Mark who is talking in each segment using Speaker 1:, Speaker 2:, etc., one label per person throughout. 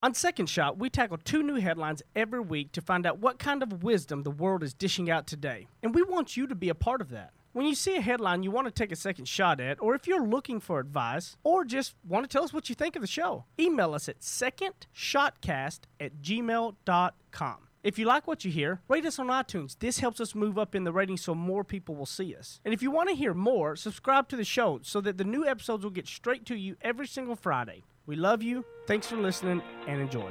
Speaker 1: On Second Shot, we tackle two new headlines every week to find out what kind of wisdom the world is dishing out today. And we want you to be a part of that. When you see a headline you want to take a second shot at, or if you're looking for advice, or just want to tell us what you think of the show, email us at secondshotcast at gmail.com. If you like what you hear, rate us on iTunes. This helps us move up in the ratings so more people will see us. And if you want to hear more, subscribe to the show so that the new episodes will get straight to you every single Friday. We love you. Thanks for listening and enjoy.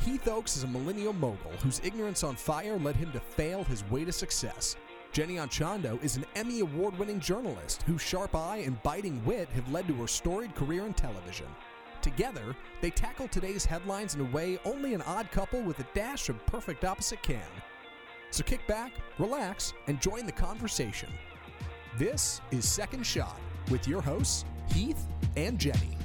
Speaker 2: Heath Oaks is a millennial mogul whose ignorance on fire led him to fail his way to success. Jenny Anchondo is an Emmy award winning journalist whose sharp eye and biting wit have led to her storied career in television. Together, they tackle today's headlines in a way only an odd couple with a dash of perfect opposite can. So kick back, relax, and join the conversation. This is Second Shot with your hosts, Heath and Jenny.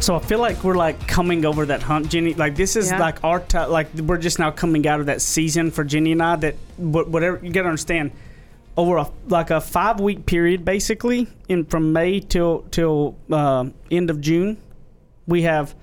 Speaker 1: So I feel like we're like coming over that hump, Jenny. Like this is
Speaker 3: Yeah.
Speaker 1: like our ti like we're just now coming out of that season for Jenny and I. That whatever you gotta understand, over a like a five week period, basically, in from May till till uh, end of June, we have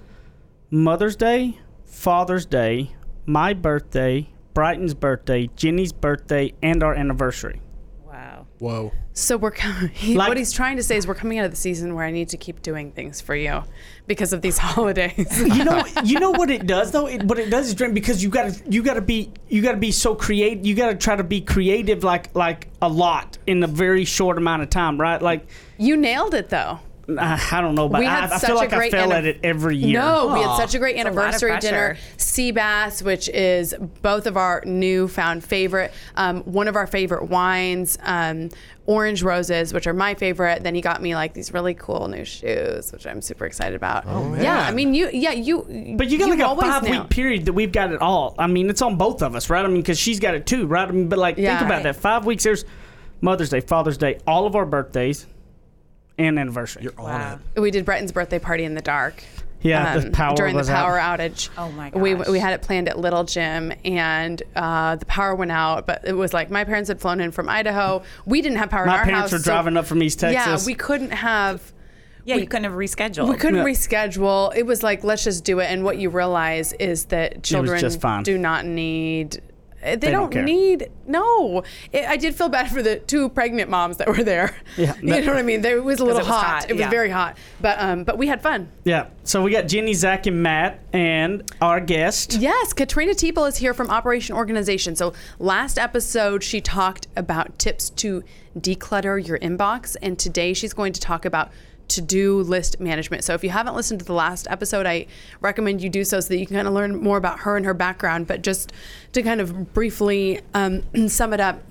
Speaker 1: Mother's Day, Father's Day, my birthday, Brighton's birthday, Jenny's birthday, and our anniversary.
Speaker 3: Wow.
Speaker 2: Whoa.
Speaker 3: So we're coming. He,
Speaker 1: Like-
Speaker 3: what he's trying to say is we're coming out of the season where I need to keep doing things for you because of these holidays.
Speaker 1: you know you know what it does though it, what it does is drain because you gotta you gotta be you gotta be so creative you gotta try to be creative like like a lot in a very short amount of time right like
Speaker 3: you nailed it though.
Speaker 1: I, I don't know but
Speaker 3: We
Speaker 1: I,
Speaker 3: had
Speaker 1: I
Speaker 3: such
Speaker 1: feel
Speaker 3: a
Speaker 1: like I
Speaker 3: great
Speaker 1: fail
Speaker 3: anni-
Speaker 1: at it every year
Speaker 3: No, we had
Speaker 2: Aw.
Speaker 3: such a great
Speaker 4: a lot of
Speaker 3: anniversary dinner.
Speaker 4: pressure.
Speaker 3: Sea bass, which is both of our newfound favorite. Um, one of our favorite wines, um, orange roses, which are my favorite. Then he got me like these really cool new shoes, which I'm super excited about. Oh Yeah, I mean you. Yeah, you.
Speaker 1: but you got like a
Speaker 3: always
Speaker 1: five
Speaker 3: know.
Speaker 1: week period that we've got it all. I mean, it's on both of us, right? I mean, because she's got it too, right? I mean, but like,
Speaker 3: Yeah.
Speaker 1: think about
Speaker 3: Right.
Speaker 1: that. Five weeks. There's Mother's Day, Father's Day, all of our birthdays, and anniversary.
Speaker 2: You're on
Speaker 4: Wow.
Speaker 2: it.
Speaker 3: We did Breton's birthday party in the dark.
Speaker 1: yeah, the power
Speaker 3: um, during the
Speaker 1: was out.
Speaker 3: power outage.
Speaker 4: Oh my
Speaker 3: We
Speaker 4: gosh.
Speaker 3: we we had it planned at Little Gym, and uh, the power went out. But it was like my parents had flown in from Idaho. We didn't have power in
Speaker 1: My
Speaker 3: our
Speaker 1: parents
Speaker 3: house.
Speaker 1: were
Speaker 3: so-
Speaker 1: driving up from East Texas.
Speaker 3: Yeah, we couldn't have.
Speaker 4: Yeah, you couldn't have rescheduled.
Speaker 3: We couldn't
Speaker 1: Yeah.
Speaker 3: reschedule. It was like let's just do it. And what you realize is that children
Speaker 1: just fine.
Speaker 3: do not need. They,
Speaker 1: don't
Speaker 3: don't, need no. It, I did feel bad for the two pregnant moms that were there.
Speaker 1: Yeah,
Speaker 3: you
Speaker 1: that-
Speaker 3: know what I mean. There, it was a little
Speaker 4: it was
Speaker 3: hot.
Speaker 4: hot,
Speaker 3: It was very hot. But um, but we had fun.
Speaker 1: Yeah. So we got Jenny, Zach, and Matt, and our guest.
Speaker 3: Yes, Katrina Teeple is here from Operation Organization. So last episode, she talked about tips to declutter your inbox, and today she's going to talk about to-do list management. So if you haven't listened to the last episode, I recommend you do so so that you can kind of learn more about her and her background. But just to kind of briefly um, sum it up,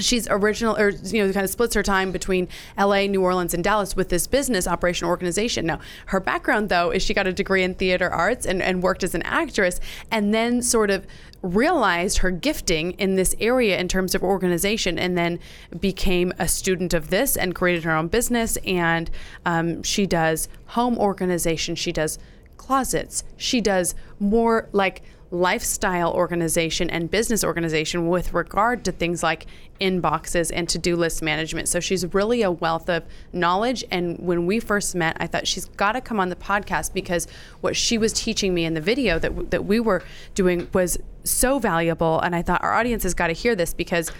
Speaker 3: she's original or you know kind of splits her time between LA, New Orleans and Dallas with this business operation organization. Now, her background though is she got a degree in theater arts and, and worked as an actress and then sort of realized her gifting in this area in terms of organization and then became a student of this and created her own business. And um, she does home organization. She does closets. She does more like lifestyle organization and business organization with regard to things like inboxes and to-do list management. So she's really a wealth of knowledge and when we first met, I thought she's got to come on the podcast because what she was teaching me in the video that w- that we were doing was so valuable and I thought our audience has got to hear this because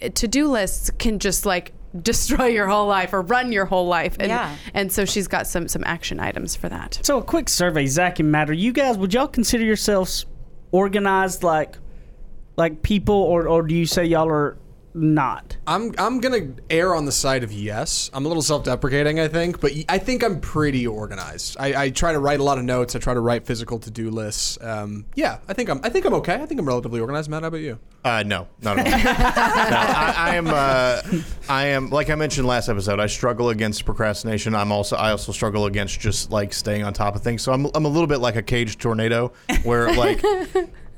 Speaker 3: eh, to-do lists can just like destroy your whole life or run your whole life and
Speaker 4: Yeah.
Speaker 3: and so she's got some some action items for that.
Speaker 1: So a quick survey, Zach and Matt, are you guys would y'all consider yourselves organized like like people or, or do you say y'all are not?
Speaker 5: I'm I'm gonna err on the side of yes. I'm a little self-deprecating, I think, but I think I'm pretty organized. I, I try to write a lot of notes. I try to write physical to-do lists. Um, yeah, I think I'm I think I'm okay. I think I'm relatively organized. Matt, how about you?
Speaker 6: Uh, no, not at all. no, I, I am. Uh, I am like I mentioned last episode. I struggle against procrastination. I'm also. I also struggle against just like staying on top of things. So I'm. I'm a little bit like a caged tornado, where like.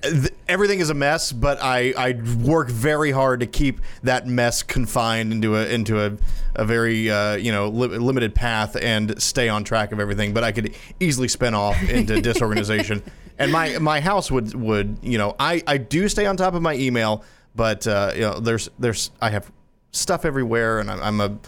Speaker 6: Th- Everything is a mess, but I, I work very hard to keep that mess confined into a into a, a very uh, you know li- limited path and stay on track of everything. But I could easily spin off into disorganization, and my my house would would you know I, I do stay on top of my email, but uh, you know there's there's I have stuff everywhere, and I'm, I'm a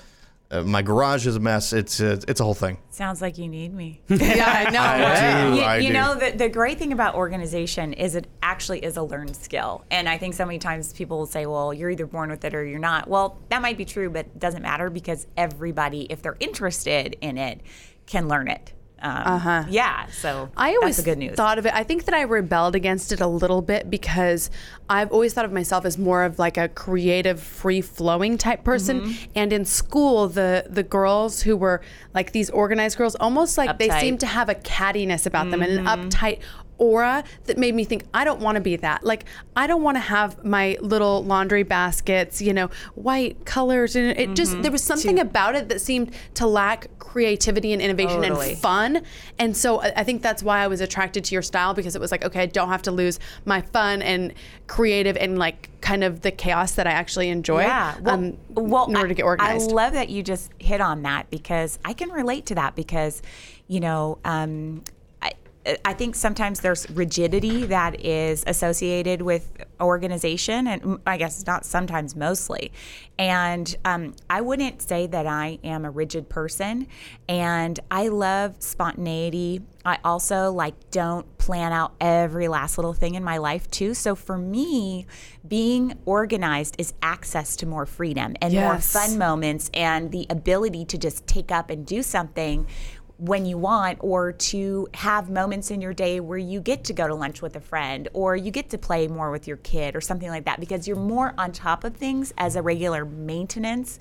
Speaker 6: Uh, my garage is a mess. It's uh, it's a whole thing.
Speaker 4: Sounds like you need me.
Speaker 3: yeah, I know.
Speaker 6: I do.
Speaker 4: you,
Speaker 6: I
Speaker 4: you
Speaker 6: do.
Speaker 4: know the, the great thing about organization is it actually is a learned skill and i think so many times people will say well you're either born with it or you're not well that might be true but it doesn't matter because everybody if they're interested in it can learn it um, uh-huh. yeah so
Speaker 3: I always
Speaker 4: good news
Speaker 3: thought of it. I think that I rebelled against it a little bit because I've always thought of myself as more of like a creative, free flowing type person.
Speaker 4: Mm-hmm.
Speaker 3: And in school, the the girls who were like these organized girls, almost like they
Speaker 4: Uptight.
Speaker 3: seemed to have a cattiness about them and
Speaker 4: Mm-hmm.
Speaker 3: an uptight aura that made me think I don't want to be that. Like I don't want to have my little laundry baskets, you know, white colors and it just there was something about it that seemed to lack creativity and innovation
Speaker 4: Totally.
Speaker 3: and fun. And so I I think that's why I was attracted to your style because it was like, okay, I don't have to lose my fun and creative and like kind of the chaos that I actually enjoy.
Speaker 4: Yeah. Well,
Speaker 3: um,
Speaker 4: well,
Speaker 3: in order
Speaker 4: I-
Speaker 3: to get organized.
Speaker 4: I love that you just hit on that because I can relate to that because, you know, um, I, think sometimes there's rigidity that is associated with organization, and I guess not sometimes, mostly. And um, I wouldn't say that I am a rigid person, and I love spontaneity. I also like don't plan out every last little thing in my life too. So for me, being organized is access to more freedom and more fun moments and the ability to just take up and do something when you want or to have moments in your day where you get to go to lunch with a friend or you get to play more with your kid or something like that because you're more on top of things as a regular maintenance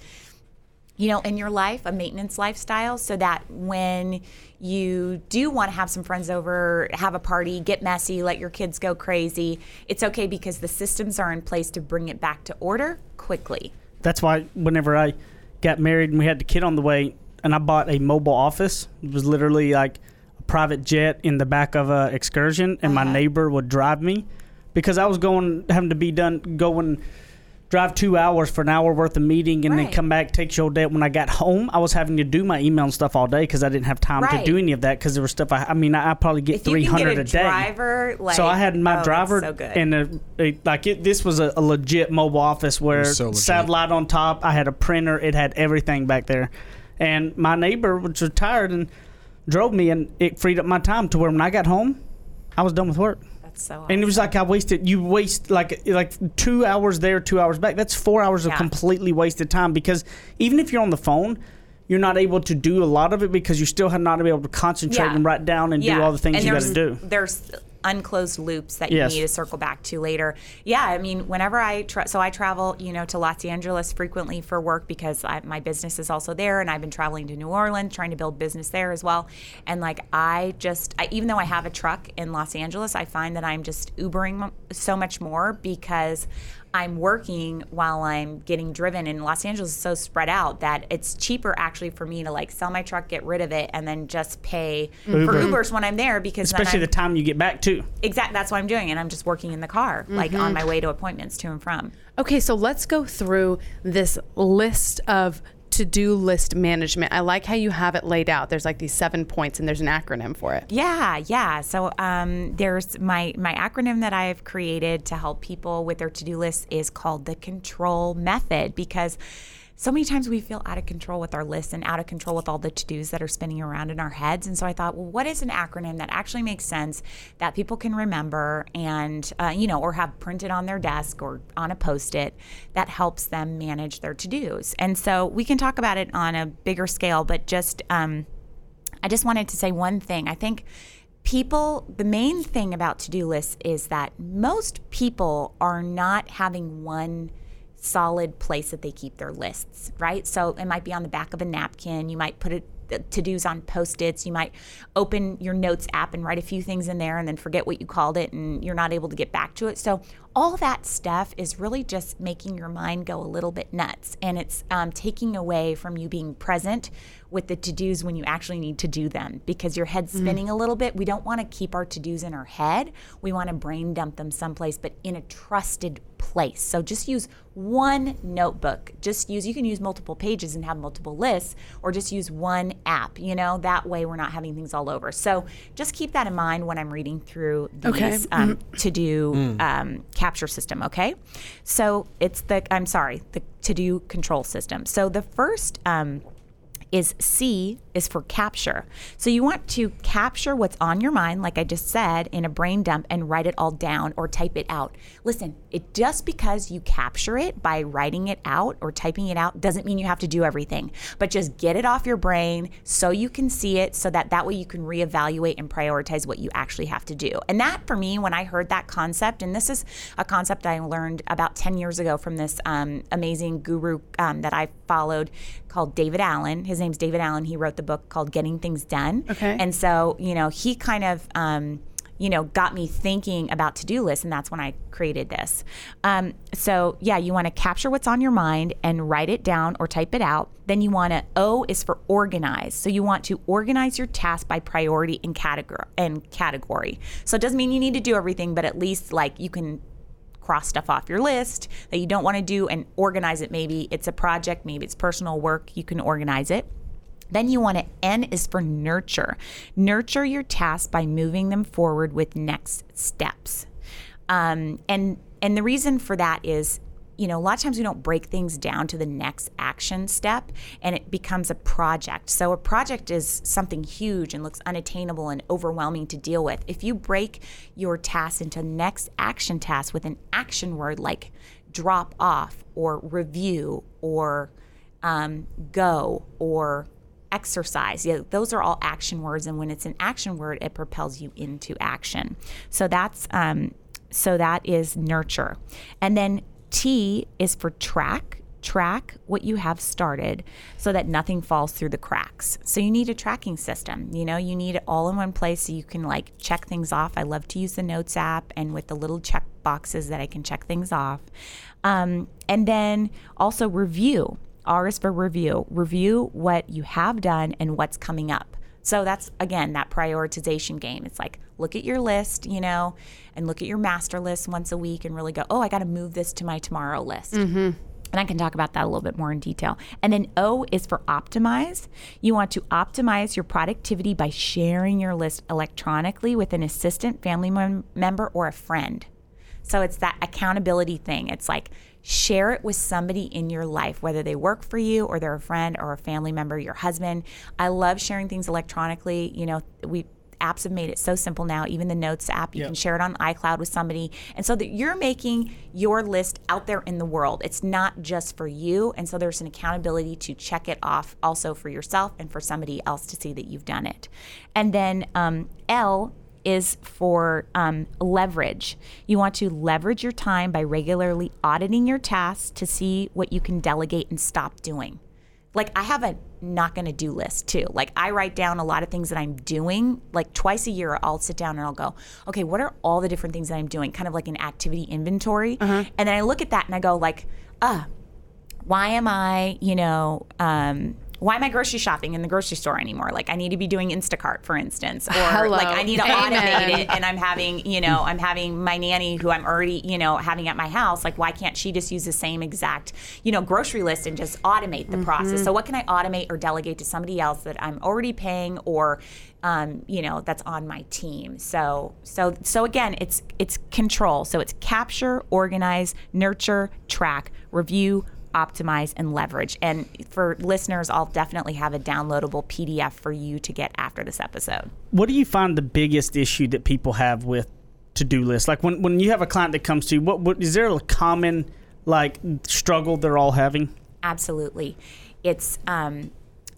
Speaker 4: you know, in your life, a maintenance lifestyle, so that when you do want to have some friends over, have a party, get messy, let your kids go crazy, it's okay because the systems are in place to bring it back to order quickly.
Speaker 7: That's why whenever I got married and we had the kid on the way, and I bought a mobile office, it was literally like a private jet in the back of a excursion, and my uh-huh. neighbor would drive me. Because I was going having to be done going drive two hours for an hour worth of meeting and then come back take your day when i got home i was having to do my email and stuff all day because i didn't have time to do any of that because there was stuff i, I mean i, I probably get
Speaker 4: If you can
Speaker 7: 300
Speaker 4: get a,
Speaker 7: a day.
Speaker 4: driver, like
Speaker 7: so I had my
Speaker 4: oh,
Speaker 7: driver
Speaker 4: so good.
Speaker 7: and a, a- like it, this was a, a legit mobile office where
Speaker 5: so
Speaker 7: satellite on top. I had a printer. It had everything back there, and my neighbor was retired and drove me, and it freed up my time to where when I got home, I was done with work.
Speaker 4: That's so.
Speaker 7: And it was like I wasted. You waste like like two hours there, two hours back. That's four hours of completely wasted time because even if you're on the phone. You're not able to do a lot of it because you still have not been able to concentrate
Speaker 4: Yeah.
Speaker 7: and write down and do all the things
Speaker 4: And
Speaker 7: you got to do.
Speaker 4: There's unclosed loops that you
Speaker 7: Yes.
Speaker 4: need to circle back to later. Yeah, I mean, whenever I tra- so I travel, you know, to Los Angeles frequently for work because I, my business is also there, and I've been traveling to New Orleans trying to build business there as well. And like, I just, I, even though I have a truck in Los Angeles, I find that I'm just Ubering so much more because. I'm working while I'm getting driven, and Los Angeles is so spread out that it's cheaper actually for me to like sell my truck, get rid of it, and then just pay for Ubers when I'm there because
Speaker 7: Especially the time you get back too.
Speaker 4: Exactly. That's what I'm doing, and I'm just working in the car, like on mm-hmm. my way to appointments to and from.
Speaker 3: Okay, so let's go through this list of to-do list management. I like how you have it laid out. There's like these seven points and there's an acronym for it.
Speaker 4: Yeah, yeah. So um, there's my my acronym that I've created to help people with their to do list is called the control method because. So many times we feel out of control with our lists and out of control with all the to dos that are spinning around in our heads. And so I thought, well, what is an acronym that actually makes sense that people can remember and, uh, you know, or have printed on their desk or on a post it that helps them manage their to dos? And so we can talk about it on a bigger scale, but just, um, I just wanted to say one thing. I think people, the main thing about to do lists is that most people are not having one solid place that they keep their lists, right? So it might be on the back of a napkin. You might put it to dos on post its. You might open your notes app and write a few things in there and then forget what you called it and you're not able to get back to it. So, all that stuff is really just making your mind go a little bit nuts and it's um, taking away from you being present with the to dos when you actually need to do them because your head's spinning a little bit. We don't want to keep our to dos in our head. We want to brain dump them someplace, but in a trusted place. So just use one notebook. Just use, you can use multiple pages and have multiple lists, or just use one app. You know, that way we're not having things all over. So just keep that in mind when I'm reading through these
Speaker 3: Okay.
Speaker 4: um, to do um, capture system. Okay. So it's the, I'm sorry, the to do control system. So the first, um, is C is for capture. So you want to capture what's on your mind, like I just said, in a brain dump and write it all down or type it out. Listen, it just because you capture it by writing it out or typing it out doesn't mean you have to do everything, but just get it off your brain so you can see it so that that way you can reevaluate and prioritize what you actually have to do. And that for me, when I heard that concept, and this is a concept I learned about 10 years ago from this um, amazing guru um, that I followed called David Allen. His name's David Allen. He wrote the book called Getting Things Done.
Speaker 3: Okay.
Speaker 4: And so, you know, he kind of, um, you know, got me thinking about to do lists, and that's when I created this. Um, so, yeah, you want to capture what's on your mind and write it down or type it out. Then you want to, O is for organize. So, you want to organize your task by priority and category. And category. So, it doesn't mean you need to do everything, but at least like you can cross stuff off your list that you don't want to do and organize it. Maybe it's a project, maybe it's personal work, you can organize it. Then you want to N is for nurture. Nurture your tasks by moving them forward with next steps. Um, and and the reason for that is you know, a lot of times we don't break things down to the next action step and it becomes a project. So a project is something huge and looks unattainable and overwhelming to deal with. If you break your task into next action task with an action word like drop off or review or um, go or exercise. Yeah, those are all action words, and when it's an action word, it propels you into action. So that's um, so that is nurture, and then T is for track. Track what you have started so that nothing falls through the cracks. So you need a tracking system. You know, you need it all in one place so you can like check things off. I love to use the Notes app and with the little check boxes that I can check things off. Um, and then also review. R is for review. Review what you have done and what's coming up. So that's again that prioritization game. It's like look at your list, you know, and look at your master list once a week and really go, oh, I got to move this to my tomorrow list. Mm-hmm. And I can talk about that a little bit more in detail. And then O is for optimize. You want to optimize your productivity by sharing your list electronically with an assistant, family mem- member, or a friend. So it's that accountability thing. It's like share it with somebody in your life, whether they work for you or they're a friend or a family member, your husband. I love sharing things electronically. You know, we apps have made it so simple now. Even the Notes app, you
Speaker 1: Yep.
Speaker 4: can share it on iCloud with somebody. And so that you're making your list out there in the world. It's not just for you. And so there's an accountability to check it off also for yourself and for somebody else to see that you've done it. And then um, L is for um, leverage. You want to leverage your time by regularly auditing your tasks to see what you can delegate and stop doing. Like I have a not going to do list too. Like I write down a lot of things that I'm doing. Like twice a year, I'll sit down and I'll go, okay, what are all the different things that I'm doing? Kind of like an activity inventory. And then I look at that and I go like, ah, why am I, you know, um, why am I grocery shopping in the grocery store anymore? Like I need to be doing Instacart, for instance, or
Speaker 3: Hello.
Speaker 4: like I need to
Speaker 3: Amen.
Speaker 4: automate it. And I'm having, you know, I'm having my nanny who I'm already, you know, having at my house. Like why can't she just use the same exact, you know, grocery list and just automate the process? So what can I automate or delegate to somebody else that I'm already paying or um, you know that's on my team so so so again it's it's control so it's capture organize nurture track review optimize and leverage and for listeners i'll definitely have a downloadable pdf for you to get after this episode
Speaker 1: What do you find the biggest issue that people have with to-do lists? Like when, when you have a client that comes to you, what, what is there a common like struggle they're all having?
Speaker 4: absolutely it's um,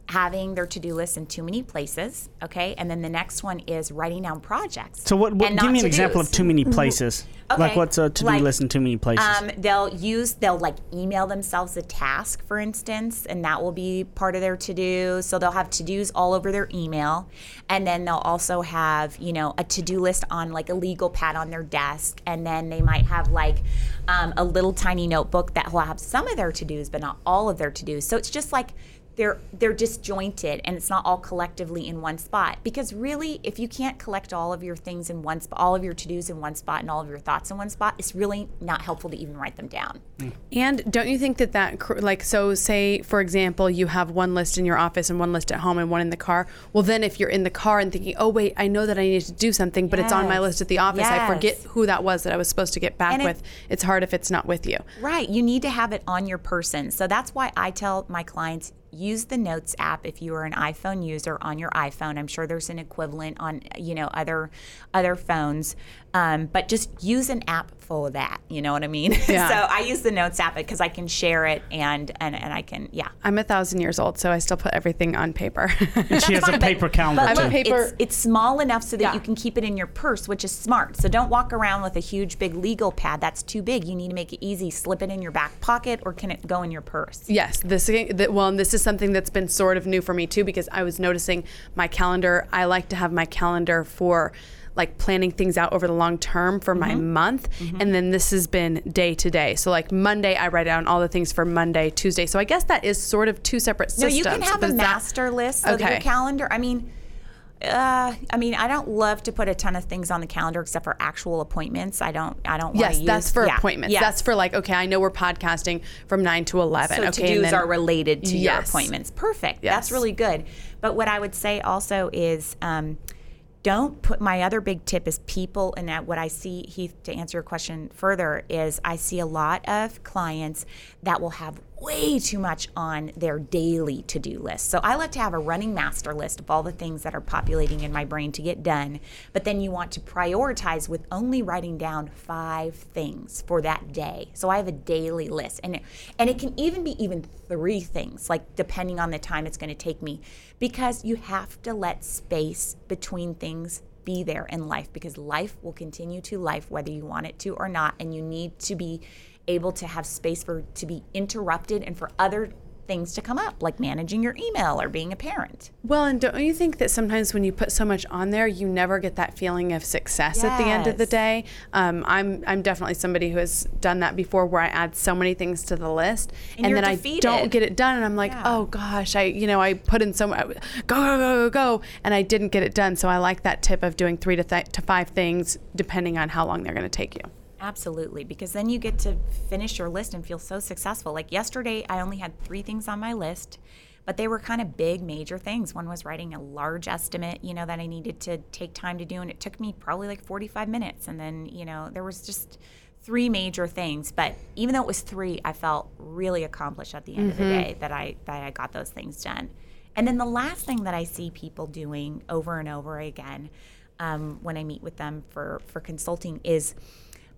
Speaker 4: having their to-do list in too many places okay and then the next one is writing down projects
Speaker 1: So what, what give me an example of too many places.
Speaker 4: okay.
Speaker 1: Like what's a to-do
Speaker 4: like,
Speaker 1: list in too many places?
Speaker 4: Um, they'll use they'll like email themselves a task, for instance, and that will be part of their to do. So they'll have to dos all over their email, and then they'll also have you know a to do list on like a legal pad on their desk, and then they might have like um, a little tiny notebook that will have some of their to dos, but not all of their to dos. So it's just like they're they're disjointed and it's not all collectively in one spot because really if you can't collect all of your things in one spot all of your to-dos in one spot and all of your thoughts in one spot it's really not helpful to even write them down mm.
Speaker 3: And don't you think that that like so say for example you have one list in your office and one list at home and one in the car. Well then if you're in the car and thinking, "Oh wait, I know that I need to do something, but it's on my list at the office. I forget who that was that I was supposed to get back
Speaker 4: And it-
Speaker 3: with." It's hard if it's not with you.
Speaker 4: right you need to have it on your person so that's why i tell my clients use the Notes app if you are an iPhone user on your iPhone. I'm sure there's an equivalent on you know other other phones, um, but just use an app for that. You know what I mean?
Speaker 3: Yeah.
Speaker 4: so I use the Notes app because I can share it and and and I can yeah.
Speaker 3: I'm a thousand years old, so I still put everything on paper.
Speaker 7: And she has a paper
Speaker 4: but,
Speaker 7: calendar
Speaker 4: but
Speaker 3: I'm a
Speaker 7: too.
Speaker 3: paper-
Speaker 4: It's, it's small enough so that
Speaker 3: Yeah.
Speaker 4: you can keep it in your purse, which is smart. So don't walk around with a huge big legal pad. That's too big. You need to make it easy. Slip it in your back pocket, or can it go in your purse?
Speaker 3: Yes, this that, well, and this is something that's been sort of new for me too because I was noticing my calendar. I like to have my calendar for like planning things out over the long term for my month, and then this has been day to day. So like Monday, I write down all the things for Monday, Tuesday. So I guess that is sort of two separate systems.
Speaker 4: No, you can have a
Speaker 3: is that-
Speaker 4: master list of your calendar. I mean, uh, I mean, I don't love to put a ton of things on the calendar except for actual appointments. I don't. I don't.
Speaker 3: Yes,
Speaker 4: wanna
Speaker 3: that's for
Speaker 4: yeah,
Speaker 3: appointments.
Speaker 4: yes.
Speaker 3: That's for like, okay, I know we're podcasting from nine to eleven.
Speaker 4: So
Speaker 3: okay,
Speaker 4: to dos are related to your
Speaker 3: Yes.
Speaker 4: appointments. Perfect.
Speaker 3: Yes.
Speaker 4: That's really good. But what I would say also is um, don't put my other big tip is people and that what I see Heath to answer your question further is I see a lot of clients that will have way too much on their daily to-do list. So I like to have a running master list of all the things that are populating in my brain to get done, but then you want to prioritize with only writing down 5 things for that day. So I have a daily list and it, and it can even be even 3 things like depending on the time it's going to take me because you have to let space between things be there in life because life will continue to life whether you want it to or not and you need to be able to have space for to be interrupted and for other things to come up like managing your email or being a parent
Speaker 3: Well, and don't you think that sometimes when you put so much on there, you never get that feeling of success at the end of the day? Um, I'm I'm definitely somebody who has done that before, where I add so many things to the list,
Speaker 4: And you're
Speaker 3: then I don't get it done, and I'm like,
Speaker 4: Yeah.
Speaker 3: oh gosh, I you know I put in so much, go go go go go, and I didn't get it done. So I like that tip of doing three to th- to five things, depending on how long they're going to take you.
Speaker 4: Absolutely, because then you get to finish your list and feel so successful. Like yesterday, I only had three things on my list, but they were kind of big, major things. One was writing a large estimate, you know, that I needed to take time to do, and it took me probably like 45 minutes. And then, you know, there was just three major things. But even though it was three, I felt really accomplished at the end of the day that I that I got those things done. And then the last thing that I see people doing over and over again um, when I meet with them for for consulting is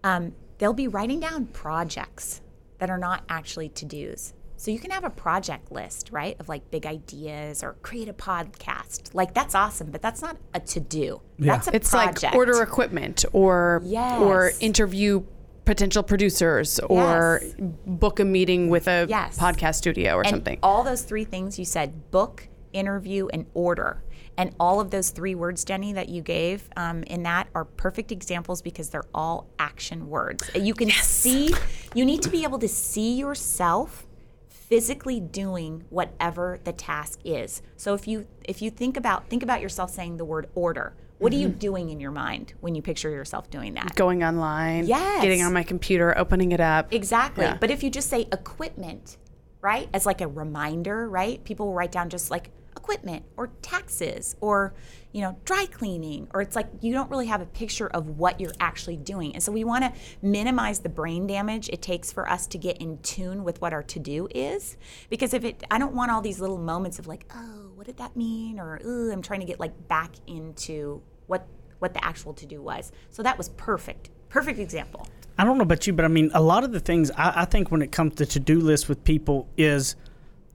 Speaker 4: um, they'll be writing down projects that are not actually to dos. So you can have a project list, right, of like big ideas or create a podcast. Like that's awesome, but that's not a to do. Yeah. That's a project.
Speaker 3: It's
Speaker 4: project.
Speaker 3: like order equipment or or interview potential producers or
Speaker 4: Yes.
Speaker 3: book a meeting with a
Speaker 4: Yes.
Speaker 3: podcast studio or
Speaker 4: and
Speaker 3: something.
Speaker 4: All those three things you said book, interview, and order. And all of those three words, Jenny, that you gave um, in that are perfect examples because they're all action words. You can see, you need to be able to see yourself physically doing whatever the task is. So if you if you think about think about yourself saying the word order, what are you doing in your mind when you picture yourself doing that?
Speaker 3: Going online,
Speaker 4: Yes.
Speaker 3: getting on my computer, opening it up.
Speaker 4: Exactly.
Speaker 3: Yeah.
Speaker 4: But if you just say equipment, right, as like a reminder, right? People will write down just like equipment or taxes or, you know, dry cleaning, or it's like you don't really have a picture of what you're actually doing. And so we want to minimize the brain damage it takes for us to get in tune with what our to do is. Because if it, I don't want all these little moments of like, oh, what did that mean? Or, ooh, I'm trying to get like back into what what the actual to do was. So that was perfect. Perfect example.
Speaker 7: I don't know about you, but I mean, a lot of the things I, I think when it comes to to do lists with people is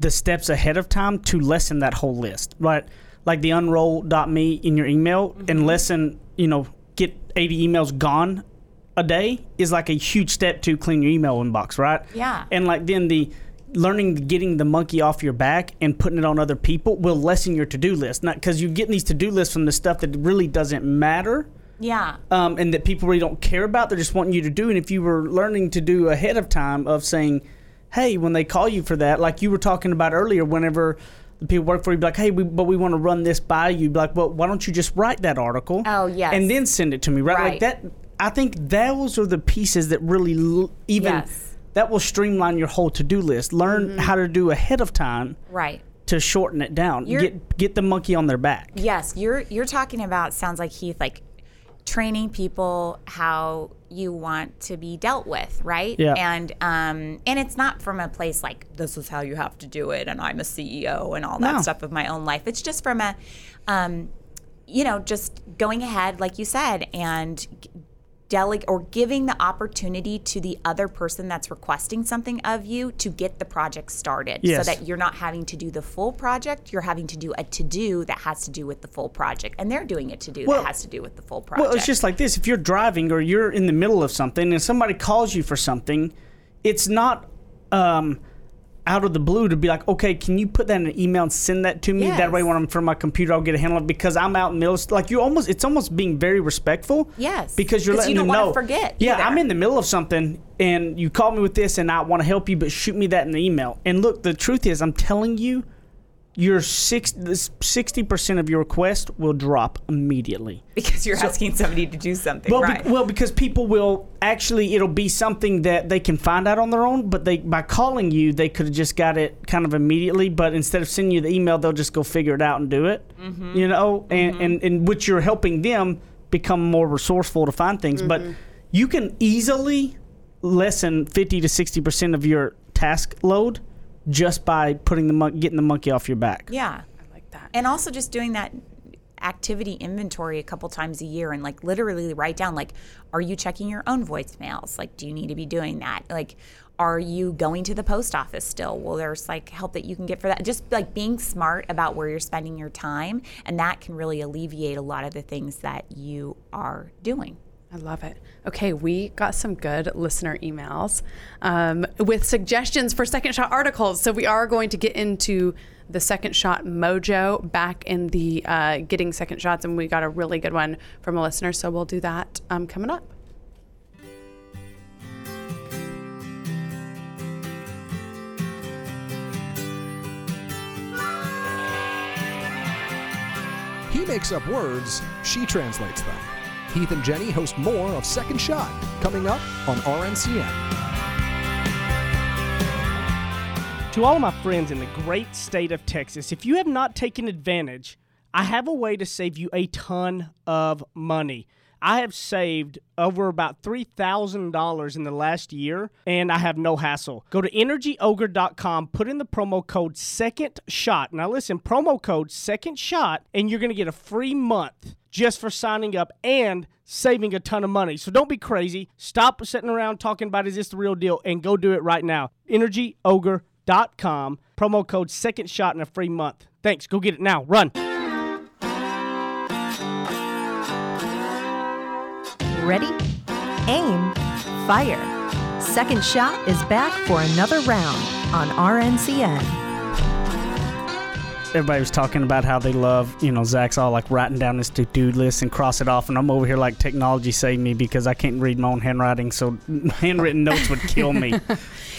Speaker 7: the steps ahead of time to lessen that whole list, right? Like the unroll.me in your email
Speaker 4: Mm-hmm.
Speaker 7: and lessen, you know, get 80 emails gone a day is like a huge step to clean your email inbox, right?
Speaker 4: Yeah.
Speaker 7: And like then the learning getting the monkey off your back and putting it on other people will lessen your to-do list. Not because you're getting these to-do lists from the stuff that really doesn't matter
Speaker 4: Yeah.
Speaker 7: um, and that people really don't care about. They're just wanting you to do. And if you were learning to do ahead of time of saying, hey, when they call you for that, like you were talking about earlier, whenever the people work for you, be like, hey, we, but we want to run this by you. Be like, well, why don't you just write that article?
Speaker 4: Oh, yes.
Speaker 7: And then send it to me, right? Like that. I think those are the pieces that really l- even
Speaker 4: Yes.
Speaker 7: that will streamline your whole to do list. Learn mm-hmm. how to do ahead of time
Speaker 4: Right.
Speaker 7: to shorten it down.
Speaker 4: You're-
Speaker 7: get get the monkey on their back.
Speaker 4: Yes, you're you're talking about sounds like Heath like training people how you want to be dealt with, right?
Speaker 1: Yeah.
Speaker 4: And um, and it's not from a place like this is how you have to do it, and I'm a CEO and all that
Speaker 1: No.
Speaker 4: stuff of my own life. It's just from a, um, you know, just going ahead, like you said, and delegate or giving the opportunity to the other person that's requesting something of you to get the project started
Speaker 1: Yes.
Speaker 4: so that you're not having to do the full project you're having to do a to do that has to do with the full project and they're doing a to do
Speaker 1: Well-
Speaker 4: that has to do with the full project
Speaker 7: Well, it's just like this. If you're driving or you're in the middle of something and somebody calls you for something, it's not um, out of the blue to be like, okay, can you put that in an email and send that to me? That way, when I'm from my computer, I'll get a handle because I'm out in the middle. Of, like you almost, it's almost being very respectful.
Speaker 4: Yes,
Speaker 7: because you're letting
Speaker 4: you
Speaker 7: them know.
Speaker 4: forget
Speaker 7: Yeah,
Speaker 4: either.
Speaker 7: I'm in the middle of something and you call me with this and I want to help you, but shoot me that in the email. And look, the truth is, I'm telling you, your six sixty percent of your request will drop immediately.
Speaker 4: because you're asking somebody to do something
Speaker 7: Well,
Speaker 4: right
Speaker 7: be, well, because people will actually, it'll be something that they can find out on their own. But they, by calling you, they could have just got it kind of immediately. But instead of sending you the email, they'll just go figure it out and do it.
Speaker 4: Mm-hmm.
Speaker 7: You know, and, and and which you're helping them become more resourceful to find things. But
Speaker 4: Mm-hmm.
Speaker 7: you can easily lessen fifty to sixty percent of your task load just by putting the mon- getting the monkey off your back.
Speaker 4: yeah.
Speaker 3: I like that.
Speaker 4: and also just doing that activity inventory a couple times a year and like literally write down like are you checking your own voicemails? Like do you need to be doing that? Like are you going to the post office still? Well there's like help that you can get for that? Just like being smart about where you're spending your time and that can really alleviate a lot of the things that you are doing
Speaker 3: I love it. Okay, we got some good listener emails um, with suggestions for second shot articles. So we are going to get into the second shot mojo back in the uh, getting second shots, and we got a really good one from a listener. So we'll do that um, coming up.
Speaker 2: He makes up words, she translates them. Heath and Jenny host more of Second Shot, coming up on RNCN.
Speaker 1: To all my friends in the great state of Texas, if you have not taken advantage, I have a way to save you a ton of money. I have saved over about $3,000 in the last year, and I have no hassle. Go to energyogre.com, put in the promo code second shot. Now, listen, promo code second shot, and you're going to get a free month just for signing up and saving a ton of money. So don't be crazy. Stop sitting around talking about is this the real deal and go do it right now. energyogre.com, promo code second shot in a free month. Thanks. Go get it now. Run.
Speaker 8: Ready? Aim. Fire. Second Shot is back for another round on RNCN.
Speaker 7: Everybody was talking about how they love, you know, Zach's all like writing down this to do list and cross it off, and I'm over here like technology saved me because I can't read my own handwriting, so handwritten notes would kill me.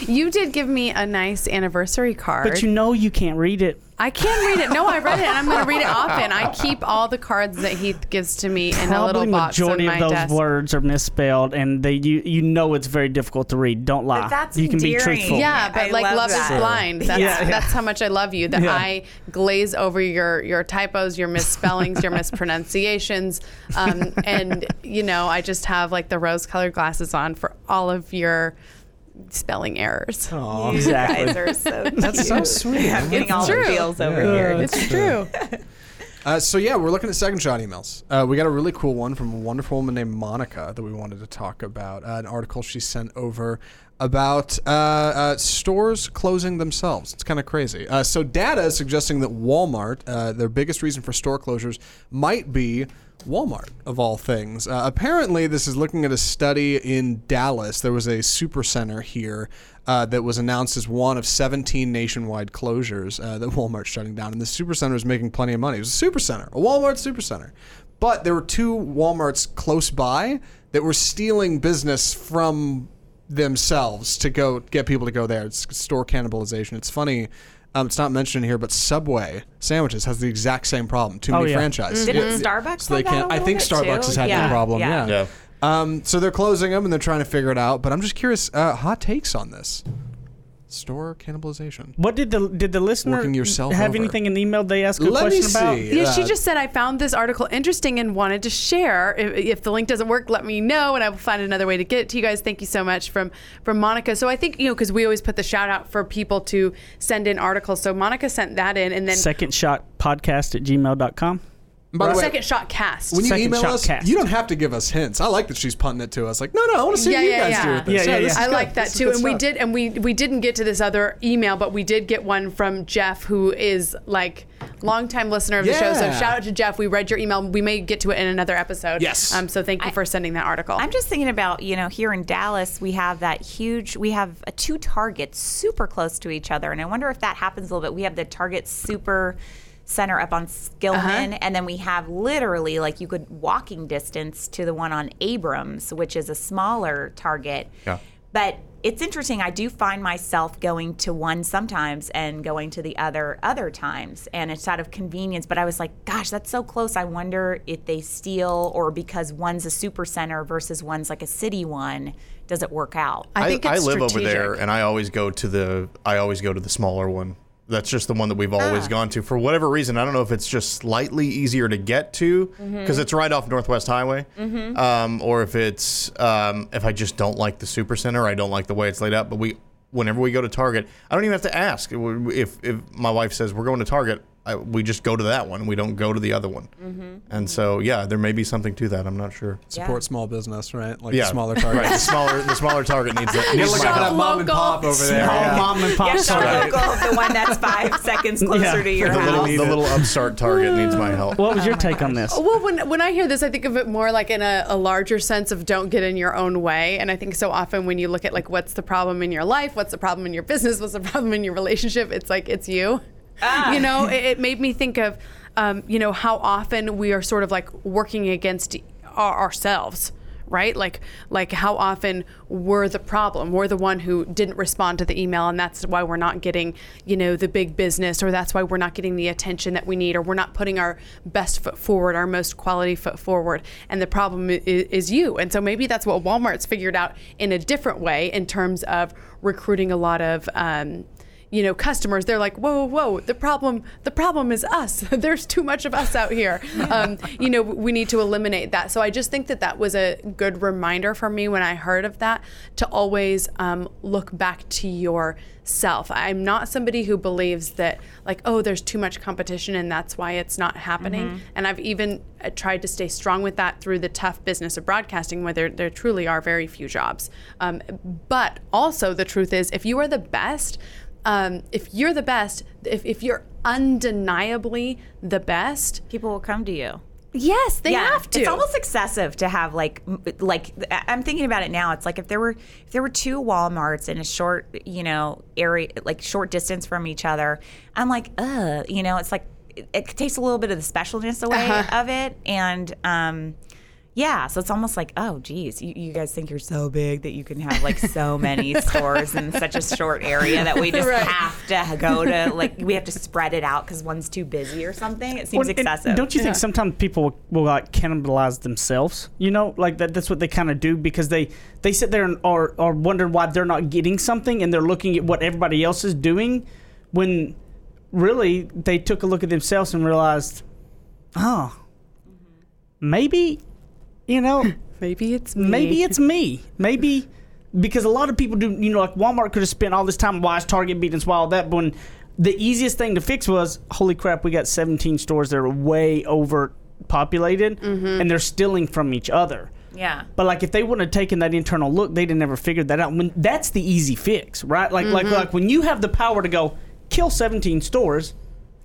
Speaker 3: You did give me a nice anniversary card.
Speaker 7: but you know you can't read it.
Speaker 3: I can read it. No, I read it, and I'm going to read it often. I keep all the cards that Heath gives to me in a
Speaker 7: Probably
Speaker 3: little box on
Speaker 7: majority
Speaker 3: my
Speaker 7: of those
Speaker 3: desk.
Speaker 7: words are misspelled, and they you you know it's very difficult to read. Don't lie.
Speaker 4: that's
Speaker 7: you can be
Speaker 4: endearing.
Speaker 7: truthful.
Speaker 3: Yeah, but
Speaker 4: I
Speaker 3: like
Speaker 4: love
Speaker 3: love,
Speaker 4: that.
Speaker 3: is blind. That's
Speaker 7: Yeah, yeah.
Speaker 3: that's how much I love you. That
Speaker 7: Yeah.
Speaker 3: I glaze over your your typos, your misspellings, your mispronunciations, um, and you know I just have like the rose colored glasses on for all of your spelling errors.
Speaker 7: Aw,
Speaker 4: You
Speaker 7: exactly.
Speaker 4: guys are so
Speaker 5: That's so sweet.
Speaker 4: I'm getting all the
Speaker 3: true.
Speaker 4: feels over
Speaker 5: Yeah.
Speaker 4: here.
Speaker 3: It's true.
Speaker 5: Uh, so yeah, we're looking at second shot emails. Uh, we got a really cool one from a wonderful woman named Monica that we wanted to talk about. Uh, an article she sent over about uh, uh, stores closing themselves. It's kind of crazy. Uh, so data is suggesting that Walmart, uh, their biggest reason for store closures, might be Walmart of all things. Uh, apparently, this is looking at a study in Dallas. There was a super center here uh, that was announced as one of 17 nationwide closures uh, that Walmart's shutting down. And the supercenter is making plenty of money. It was a supercenter, a Walmart supercenter. But there were two Walmarts close by that were stealing business from themselves to go get people to go there. It's store cannibalization. It's funny. Um, it's not mentioned here, but Subway sandwiches has the exact same problem. Too
Speaker 7: Oh,
Speaker 5: many
Speaker 7: yeah.
Speaker 5: franchises.
Speaker 4: Didn't
Speaker 5: Yeah.
Speaker 4: Starbucks
Speaker 5: So they
Speaker 4: have that
Speaker 5: can't.
Speaker 4: a
Speaker 5: I
Speaker 4: little
Speaker 5: think Starbucks
Speaker 4: too?
Speaker 5: has had
Speaker 4: Yeah.
Speaker 5: that problem.
Speaker 4: Yeah.
Speaker 5: Yeah.
Speaker 6: Yeah.
Speaker 5: Um, so they're closing them and they're trying to figure it out. But I'm just curious. Uh, hot takes on this. Store cannibalization.
Speaker 7: What did the did the listener
Speaker 5: Working yourself
Speaker 7: have
Speaker 5: over.
Speaker 7: anything in the email they asked a
Speaker 5: Let me
Speaker 7: question about?
Speaker 5: see.
Speaker 3: Yeah, she just said I found this article interesting and wanted to share. If, if the link doesn't work, let me know, and I will find another way to get it to you guys. Thank you so much from from Monica. So I think you know because we always put the shout out for people to send in articles. So Monica sent that in, and then
Speaker 7: Second shot podcast at gmail.com.
Speaker 5: By the way,
Speaker 3: second shot cast.
Speaker 5: when you
Speaker 7: Second
Speaker 5: email
Speaker 7: shot
Speaker 5: us,
Speaker 7: cast.
Speaker 5: you don't have to give us hints. I like that she's punting it to us. Like, no, no, I want to see
Speaker 3: Yeah,
Speaker 5: what you
Speaker 3: yeah,
Speaker 5: guys
Speaker 3: yeah.
Speaker 5: do with this.
Speaker 7: Yeah, yeah,
Speaker 5: this
Speaker 7: yeah.
Speaker 5: is
Speaker 3: I
Speaker 5: good.
Speaker 3: like that
Speaker 5: This is
Speaker 3: too,
Speaker 5: good
Speaker 3: and we
Speaker 5: stuff.
Speaker 3: did, and we we didn't get to this other email, but we did get one from Jeff, who is like longtime listener of the show. So
Speaker 5: Yeah.
Speaker 3: shout out to Jeff. We read your email. We may get to it in another episode.
Speaker 5: Yes.
Speaker 3: Um. So thank you for sending that article.
Speaker 4: I'm just thinking about, you know, here in Dallas, we have that huge, we have uh, two Targets super close to each other. And I wonder if that happens a little bit. We have the Target Super Center up on Skillman, uh-huh. and then we have literally, like, you could walking distance to the one on Abrams, which is a smaller Target.
Speaker 6: Yeah.
Speaker 4: But it's interesting. I do find myself going to one sometimes and going to the other other times, and it's out of convenience. But I was like, gosh, that's so close. I wonder if they steal or because one's a super center versus one's like a city one, does it work out?
Speaker 3: I think it's
Speaker 6: live over there, and I always go to the I always go to the smaller one. That's just the one that we've always
Speaker 3: Ah.
Speaker 6: gone to for whatever reason. I don't know if it's just slightly easier to get to because
Speaker 3: Mm-hmm.
Speaker 6: it's right off Northwest Highway, um, or if it's um, if I just don't like the super center, I don't like the way it's laid out. But we, whenever we go to Target, I don't even have to ask if if my wife says we're going to Target. I, we just go to that one. We don't go to the other one.
Speaker 3: Mm-hmm.
Speaker 6: And so, yeah, there may be something to that. I'm not sure.
Speaker 5: support small business, right? Like
Speaker 6: Yeah,
Speaker 5: the smaller
Speaker 6: Right, the smaller the smaller target needs that. Needs
Speaker 5: Look
Speaker 6: my
Speaker 5: at that mom and pop over there.
Speaker 7: Small
Speaker 5: Yeah.
Speaker 7: mom and pop
Speaker 4: Yeah,
Speaker 7: store.
Speaker 4: the local, the one that's five seconds closer
Speaker 7: Yeah.
Speaker 4: to your
Speaker 6: The little,
Speaker 4: house.
Speaker 6: the little upstart target needs my help.
Speaker 7: What was your take on this?
Speaker 3: Well, when, when I hear this, I think of it more like in a, a larger sense of don't get in your own way. And I think so often when you look at like what's the problem in your life, what's the problem in your business, what's the problem in your relationship, it's like it's you. You know, it, it made me think of, um, you know, how often we are sort of like working against our, ourselves. Right, like, like how often we're the problem? We're the one who didn't respond to the email, and that's why we're not getting, you know, the big business, or that's why we're not getting the attention that we need, or we're not putting our best foot forward, our most quality foot forward. And the problem is, is you. And so maybe that's what Walmart's figured out in a different way in terms of recruiting a lot of. Um, you know customers they're like whoa whoa whoa the problem the problem is us. There's too much of us out here. Um, you know we need to eliminate that. So i just think that that was a good reminder for me when i heard of that to always um, look back to yourself. I'm not somebody who believes that like oh there's too much competition and that's why it's not happening. And i've even uh, tried to stay strong with that through the tough business of broadcasting where there, there truly are very few jobs. Um, but also the truth is if you are the best um, if you're the best, if, if you're undeniably the best,
Speaker 4: People will come to you.
Speaker 3: yes, they have to.
Speaker 4: It's almost excessive to have like like I'm thinking about it now. It's like if there were if there were two WalMarts in a short you know area like short distance from each other. I'm like, uh, you know, it's like it, it takes a little bit of the specialness away
Speaker 3: Uh-huh.
Speaker 4: of it, and um. Yeah, so it's almost like, oh, geez, you, you guys think you're so big that you can have like so many stores in such a short area that we just
Speaker 3: Right.
Speaker 4: have to go to, like, we have to spread it out because one's too busy or something. It seems
Speaker 7: Well, and
Speaker 4: excessive.
Speaker 7: Don't you think sometimes people will, will like cannibalize themselves? You know, like that. That's what they kind of do because they they sit there and are are wondering why they're not getting something, and they're looking at what everybody else is doing, when really they took a look at themselves and realized, oh, mm-hmm. maybe, you know,
Speaker 3: maybe it's me.
Speaker 7: maybe it's me. Maybe because a lot of people do. You know, like Walmart could have spent all this time. Why is Target beating us? Why all that? But when the easiest thing to fix was, holy crap, we got 17 stores that are way overpopulated, mm-hmm. and they're stealing from each other.
Speaker 4: yeah.
Speaker 7: But like if they wouldn't have taken that internal look, they'd have never figured that out. When that's the easy fix, right? Like like mm-hmm. like when you have the power to go kill 17 stores,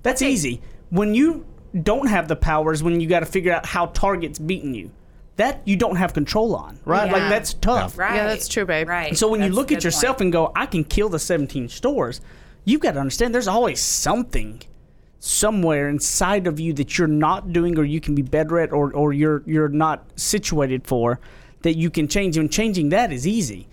Speaker 7: that's easy. When you don't have the powers, when you got to figure out how Target's beating you, that you don't have control on, right?
Speaker 4: Yeah.
Speaker 7: Like that's tough.
Speaker 4: Right.
Speaker 3: Yeah, that's true, babe.
Speaker 4: Right.
Speaker 7: So when you look at yourself
Speaker 4: point.
Speaker 7: and go, I can kill the 17 stores, you've got to understand there's always something somewhere inside of you that you're not doing or you can be better at or, or you're you're not situated for that you can change and changing that is easy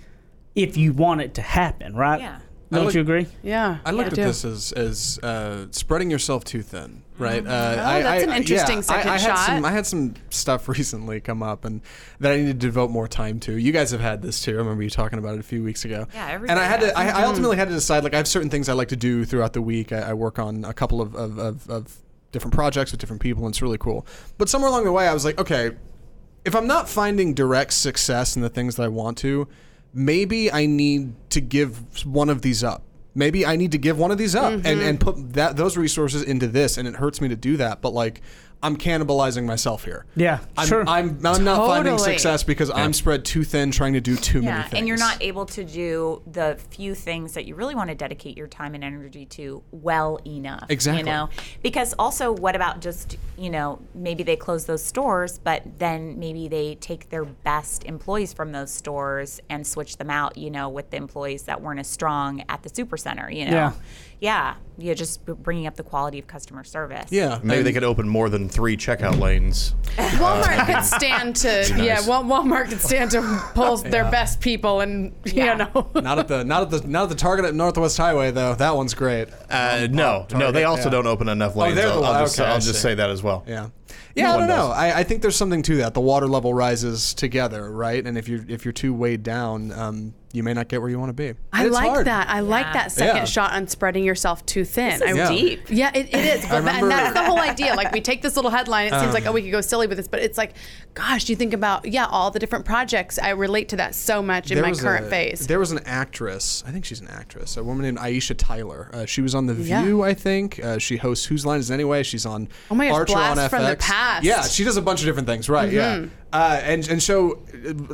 Speaker 7: if you want it to happen, right?
Speaker 4: Yeah.
Speaker 7: Don't
Speaker 5: look-
Speaker 7: you agree?
Speaker 3: Yeah.
Speaker 5: I looked
Speaker 3: do.
Speaker 5: at this as as uh, spreading yourself too thin, right? Uh,
Speaker 3: Oh,
Speaker 5: I,
Speaker 3: that's
Speaker 5: I-
Speaker 3: an
Speaker 5: I-
Speaker 3: interesting
Speaker 5: yeah,
Speaker 3: second
Speaker 5: I, I
Speaker 3: shot.
Speaker 5: Had some, I had some stuff recently come up, and that I needed to devote more time to. You guys have had this too. I remember you talking about it a few weeks ago.
Speaker 4: Yeah,
Speaker 5: And I had
Speaker 4: has.
Speaker 5: to. I, I ultimately had to decide. Like, I have certain things I like to do throughout the week. I, I work on a couple of, of, of, of different projects with different people, and it's really cool. But somewhere along the way, I was like, okay, if I'm not finding direct success in the things that I want to, maybe I need to give one of these up. Maybe I need to give one of these up and, mm-hmm. and put that those resources into this, and it hurts me to do that. But like, I'm cannibalizing myself here.
Speaker 7: Yeah,
Speaker 5: I'm,
Speaker 7: sure.
Speaker 5: I'm, I'm not finding
Speaker 3: Totally.
Speaker 5: success because I'm spread too thin trying to do too many
Speaker 4: Yeah,
Speaker 5: things.
Speaker 4: and you're not able to do the few things that you really want to dedicate your time and energy to well enough.
Speaker 5: Exactly.
Speaker 4: You know, because also, what about just you know maybe they close those stores, but then maybe they take their best employees from those stores and switch them out. You know, with the employees that weren't as strong at the supercenter. You know.
Speaker 7: Yeah.
Speaker 4: Yeah, you're just bringing up the quality of customer service.
Speaker 5: Yeah,
Speaker 6: Maybe they could open more than three checkout lanes.
Speaker 3: Walmart could stand to yeah.
Speaker 6: nice.
Speaker 3: Wal- Walmart could stand to pull their best people and
Speaker 4: Yeah.
Speaker 3: you know.
Speaker 5: Not at the not at the not at the Target at Northwest Highway though. That one's great.
Speaker 6: Uh, no, no, they also
Speaker 5: yeah.
Speaker 6: don't open enough lanes.
Speaker 5: Oh, they're the
Speaker 6: I'll, I'll
Speaker 5: one-
Speaker 6: just,
Speaker 5: okay, I
Speaker 6: I'll just say that as well.
Speaker 5: Yeah. Yeah,
Speaker 6: No
Speaker 5: I don't know. I, I think there's something to that. The water level rises together, right? And if you're if you're too weighed down, um, you may not get where you want to be.
Speaker 3: I
Speaker 5: And it's
Speaker 3: like
Speaker 5: hard.
Speaker 3: that. I like that second
Speaker 5: Yeah.
Speaker 3: shot on spreading yourself too thin.
Speaker 4: This is
Speaker 3: I,
Speaker 5: Yeah.
Speaker 4: deep.
Speaker 3: Yeah, it, it is. But that-
Speaker 5: remember-
Speaker 3: and that's the whole idea. Like we take this little headline, it seems like
Speaker 5: Um,
Speaker 3: oh we could go silly with this, but it's like, gosh, you think about yeah all the different projects. I relate to that so much in my current
Speaker 5: a-
Speaker 3: phase.
Speaker 5: There was an actress. I think she's an actress. A woman named Aisha Tyler. Uh, she was on The
Speaker 3: Yeah.
Speaker 5: View. I think uh, she hosts Whose Line Is It Anyway. She's on
Speaker 3: Oh my gosh,
Speaker 5: Archer
Speaker 3: Blast
Speaker 5: on
Speaker 3: from the
Speaker 5: FX.
Speaker 3: Past. Mm-hmm.
Speaker 5: Yeah, she does a bunch of different things. Right. Yeah. Uh, and and so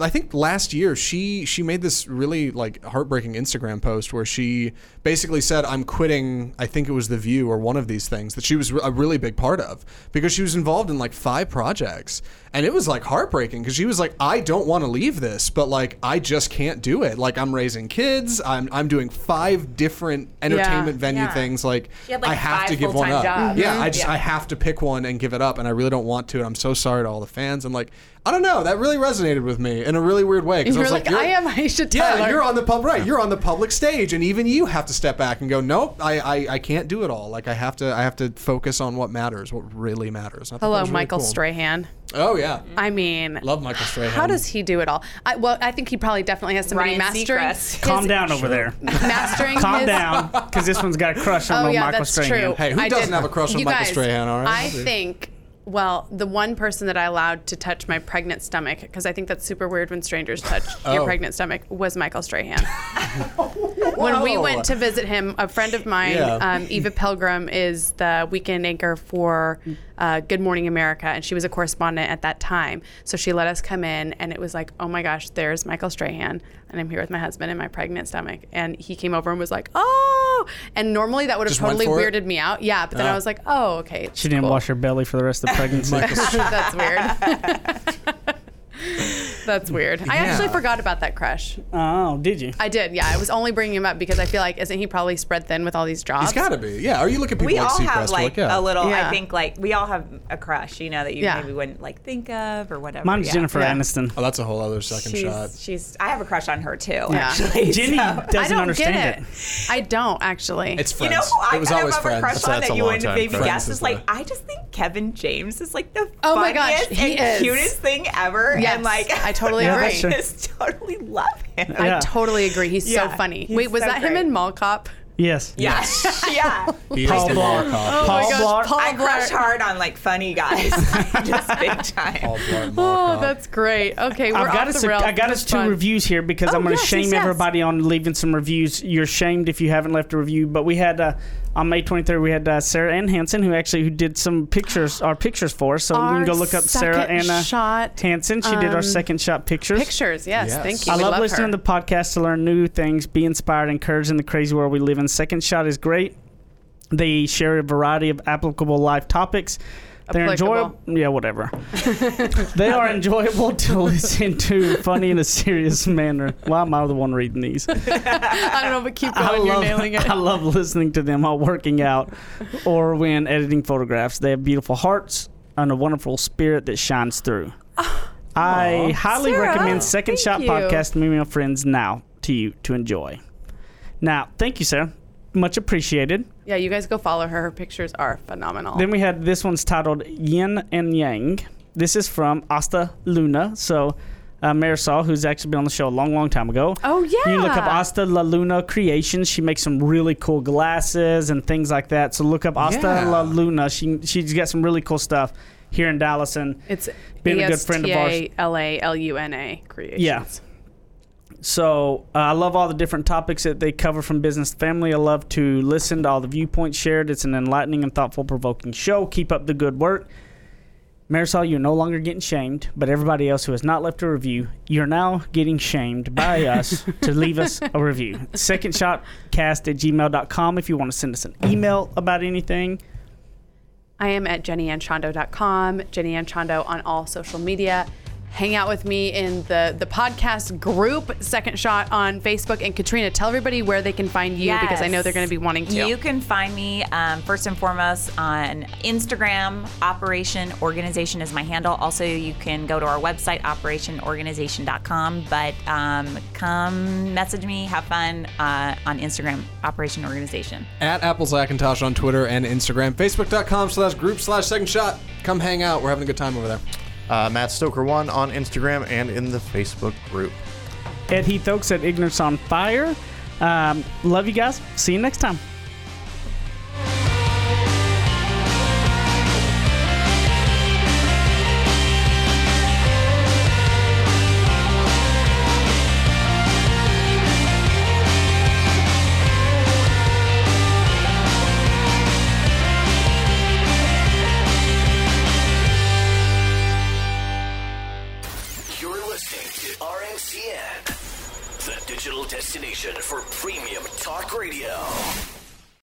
Speaker 5: I think last year she she made this really like heartbreaking Instagram post where she basically said I'm quitting. I think it was The View or one of these things that she was a really big part of because she was involved in like five projects and it was like heartbreaking because she was like I don't want to leave this but like I just can't do it. Like I'm raising kids. I'm I'm doing five different entertainment venue
Speaker 4: Yeah.
Speaker 5: things. Like,
Speaker 4: had, like,
Speaker 5: I have to give one up. Yeah, I just
Speaker 4: Yeah.
Speaker 5: I have to pick one and give it up, and I really don't want to. And I'm so sorry to all the fans. And like, I don't know, that really resonated with me in a really weird way. 'cause I
Speaker 3: You're
Speaker 5: was
Speaker 3: like,
Speaker 5: you're-
Speaker 3: I am Aisha
Speaker 5: Yeah, you're on the pub right. You're on the public stage, and even you have to step back and go, nope, I, I, I can't do it all. Like I have to I have to focus on what matters, what really matters. I thought
Speaker 3: Hello,
Speaker 5: really
Speaker 3: Michael
Speaker 5: cool.
Speaker 3: Strahan.
Speaker 5: Oh yeah,
Speaker 3: I mean,
Speaker 5: love Michael Strahan.
Speaker 3: how does he do it all? I, well, I think he probably definitely has somebody
Speaker 4: Ryan
Speaker 3: mastering.
Speaker 4: Seacrest.
Speaker 7: Calm down over there.
Speaker 3: Mastering.
Speaker 7: Calm
Speaker 3: his,
Speaker 7: down, because this one's got a crush on
Speaker 3: Oh yeah,
Speaker 7: Michael
Speaker 3: that's
Speaker 7: Strahan.
Speaker 3: true.
Speaker 5: Hey, who
Speaker 3: I
Speaker 5: doesn't
Speaker 3: did-
Speaker 5: have a crush on
Speaker 3: you
Speaker 5: Michael
Speaker 3: guys,
Speaker 5: Strahan, all right?
Speaker 3: I think. Well, the one person that I allowed to touch my pregnant stomach, because I think that's super weird when strangers touch your
Speaker 5: Oh.
Speaker 3: pregnant stomach, was Michael Strahan. when we went to visit him, a friend of mine,
Speaker 5: Yeah.
Speaker 3: um, Eva Pilgrim, is the weekend anchor for uh, Good Morning America, and she was a correspondent at that time. So she let us come in, and it was like, oh my gosh, there's Michael Strahan, and I'm here with my husband in my pregnant stomach. And he came over and was like, oh. And normally that would have totally
Speaker 5: for it?
Speaker 3: weirded me out. Yeah, but then I
Speaker 5: Ah.
Speaker 3: was like, oh, okay.
Speaker 7: She didn't
Speaker 3: cool.
Speaker 7: wash her belly for the rest of the pregnancy.
Speaker 3: That's weird. That's weird. I actually forgot about that crush.
Speaker 7: oh, did you?
Speaker 3: I did. Yeah, I was only bringing him up because I feel like isn't he probably spread thin with all these jobs?
Speaker 5: He's got to be. Yeah. Or you look at people
Speaker 4: we
Speaker 5: like
Speaker 4: all have
Speaker 5: you're
Speaker 4: like
Speaker 5: yeah.
Speaker 4: a little.
Speaker 3: Yeah.
Speaker 4: I think like we all have a crush, you know, that you
Speaker 3: Yeah.
Speaker 4: maybe wouldn't like think of or whatever.
Speaker 7: Mine's
Speaker 4: yeah.
Speaker 7: Jennifer
Speaker 3: Yeah.
Speaker 7: Aniston.
Speaker 5: Oh, that's a whole other second
Speaker 4: She's,
Speaker 5: shot.
Speaker 4: she's. I have a crush on her too.
Speaker 3: Yeah.
Speaker 4: Actually,
Speaker 7: Jenny
Speaker 4: so-
Speaker 7: doesn't
Speaker 3: I don't
Speaker 7: understand
Speaker 3: get
Speaker 7: it.
Speaker 3: it. I don't actually.
Speaker 5: It's
Speaker 4: You
Speaker 5: friends.
Speaker 4: know who I
Speaker 5: it was
Speaker 4: kind
Speaker 5: always
Speaker 4: of have a
Speaker 5: friends.
Speaker 4: crush on
Speaker 6: That's
Speaker 4: that you
Speaker 6: long
Speaker 4: wouldn't
Speaker 6: time.
Speaker 4: maybe
Speaker 6: Friends
Speaker 4: guess
Speaker 5: is
Speaker 4: is like I just think Kevin James is like the
Speaker 3: Oh my gosh,
Speaker 4: funniest
Speaker 3: he
Speaker 4: and
Speaker 3: is.
Speaker 4: cutest thing ever.
Speaker 3: Yes,
Speaker 4: and like
Speaker 3: I totally
Speaker 7: Yeah,
Speaker 3: agree.
Speaker 7: that's.
Speaker 4: I just totally love him.
Speaker 3: I totally agree. He's so funny.
Speaker 4: he's
Speaker 3: Wait, was
Speaker 4: so
Speaker 3: that him in Mall Cop?
Speaker 7: Yes.
Speaker 4: Yeah, yeah.
Speaker 5: He is
Speaker 7: Paul
Speaker 5: the
Speaker 7: Blart.
Speaker 5: mall cop.
Speaker 7: Paul
Speaker 3: gosh,
Speaker 7: Blart.
Speaker 3: Paul
Speaker 4: I crush
Speaker 3: Blart.
Speaker 4: hard on like funny guys, just big time.
Speaker 5: Paul Blart
Speaker 3: Oh, that's great. Okay, we're
Speaker 7: I've got
Speaker 3: off
Speaker 7: us.
Speaker 3: the rails.
Speaker 7: I got
Speaker 3: This
Speaker 7: us two
Speaker 3: fun.
Speaker 7: reviews here because
Speaker 3: Oh,
Speaker 7: I'm going to
Speaker 3: yes,
Speaker 7: shame
Speaker 3: yes, yes.
Speaker 7: everybody on leaving some reviews. You're shamed if you haven't left a review. But we had uh, on May 23rd we had uh, Sarah Ann Hansen who actually who did some pictures, our pictures for us. So you can go look up Sarah
Speaker 3: second
Speaker 7: Anna
Speaker 3: shot
Speaker 7: Hansen. She did our
Speaker 3: um,
Speaker 7: second shot pictures.
Speaker 3: pictures. Yes,
Speaker 5: Yes.
Speaker 3: thank you.
Speaker 7: I
Speaker 3: We
Speaker 7: love, listening
Speaker 3: her.
Speaker 7: to the podcast to learn new things, be inspired, encouraged in the crazy world we live in. Second Shot is great. They share a variety of applicable life topics. They're enjoyable. Yeah, whatever. they are enjoyable to listen to, funny in a serious manner. Why am I the one reading these?
Speaker 3: I don't know, but keep
Speaker 7: I
Speaker 3: going. You're nailing it.
Speaker 7: I love listening to them while working out or when editing photographs. They have beautiful hearts and a wonderful spirit that shines through. I highly
Speaker 3: Sarah,
Speaker 7: recommend Second Shot
Speaker 3: you.
Speaker 7: Podcast to me and my friends now to you to enjoy. Now, thank you, Sarah. Much appreciated.
Speaker 3: Yeah, you guys go follow her. Her pictures are phenomenal.
Speaker 7: Then we had this one's titled Yin and Yang. This is from Asta Luna. So, uh, Marisol, who's actually been on the show a long, long time ago.
Speaker 3: Oh,
Speaker 7: yeah. You look up. Asta La Luna Creations. She makes some really cool glasses and things like that. So look up Asta
Speaker 5: Yeah.
Speaker 7: La Luna. She she's got some really cool stuff here in Dallas. And
Speaker 3: it's
Speaker 7: being a good friend of ours.
Speaker 3: L A L U N A creations.
Speaker 7: Yeah. So uh, I love all the different topics that they cover from business to family. I love to listen to all the viewpoints shared. It's an enlightening and thoughtful, provoking show. Keep up the good work. Marisol, you're no longer getting shamed, but everybody else who has not left a review, you're now getting shamed by us to leave us a review. Second shot cast at gmail.com if you want to send us an email about anything.
Speaker 3: I am at jennyanchondo.com, Jenny Anchondo on all social media. Hang out with me in the the podcast group, Second Shot on Facebook. And Katrina, tell everybody where they can find you because I know they're going to be wanting to.
Speaker 4: You can find me um, first and foremost on Instagram. Operation Organization is my handle. Also, you can go to our website, operationorganization.com. But um, come message me, have fun uh, on Instagram, Operation Organization.
Speaker 5: At Apples Macintosh on Twitter and Instagram. Facebook.com slash group slash second shot. Come hang out. We're having a good time over there.
Speaker 6: Uh, Matt Stoker1 on Instagram and in the Facebook group.
Speaker 7: Ed Heath Oaks at Ignorance on Fire. Um, love you guys. See you next time.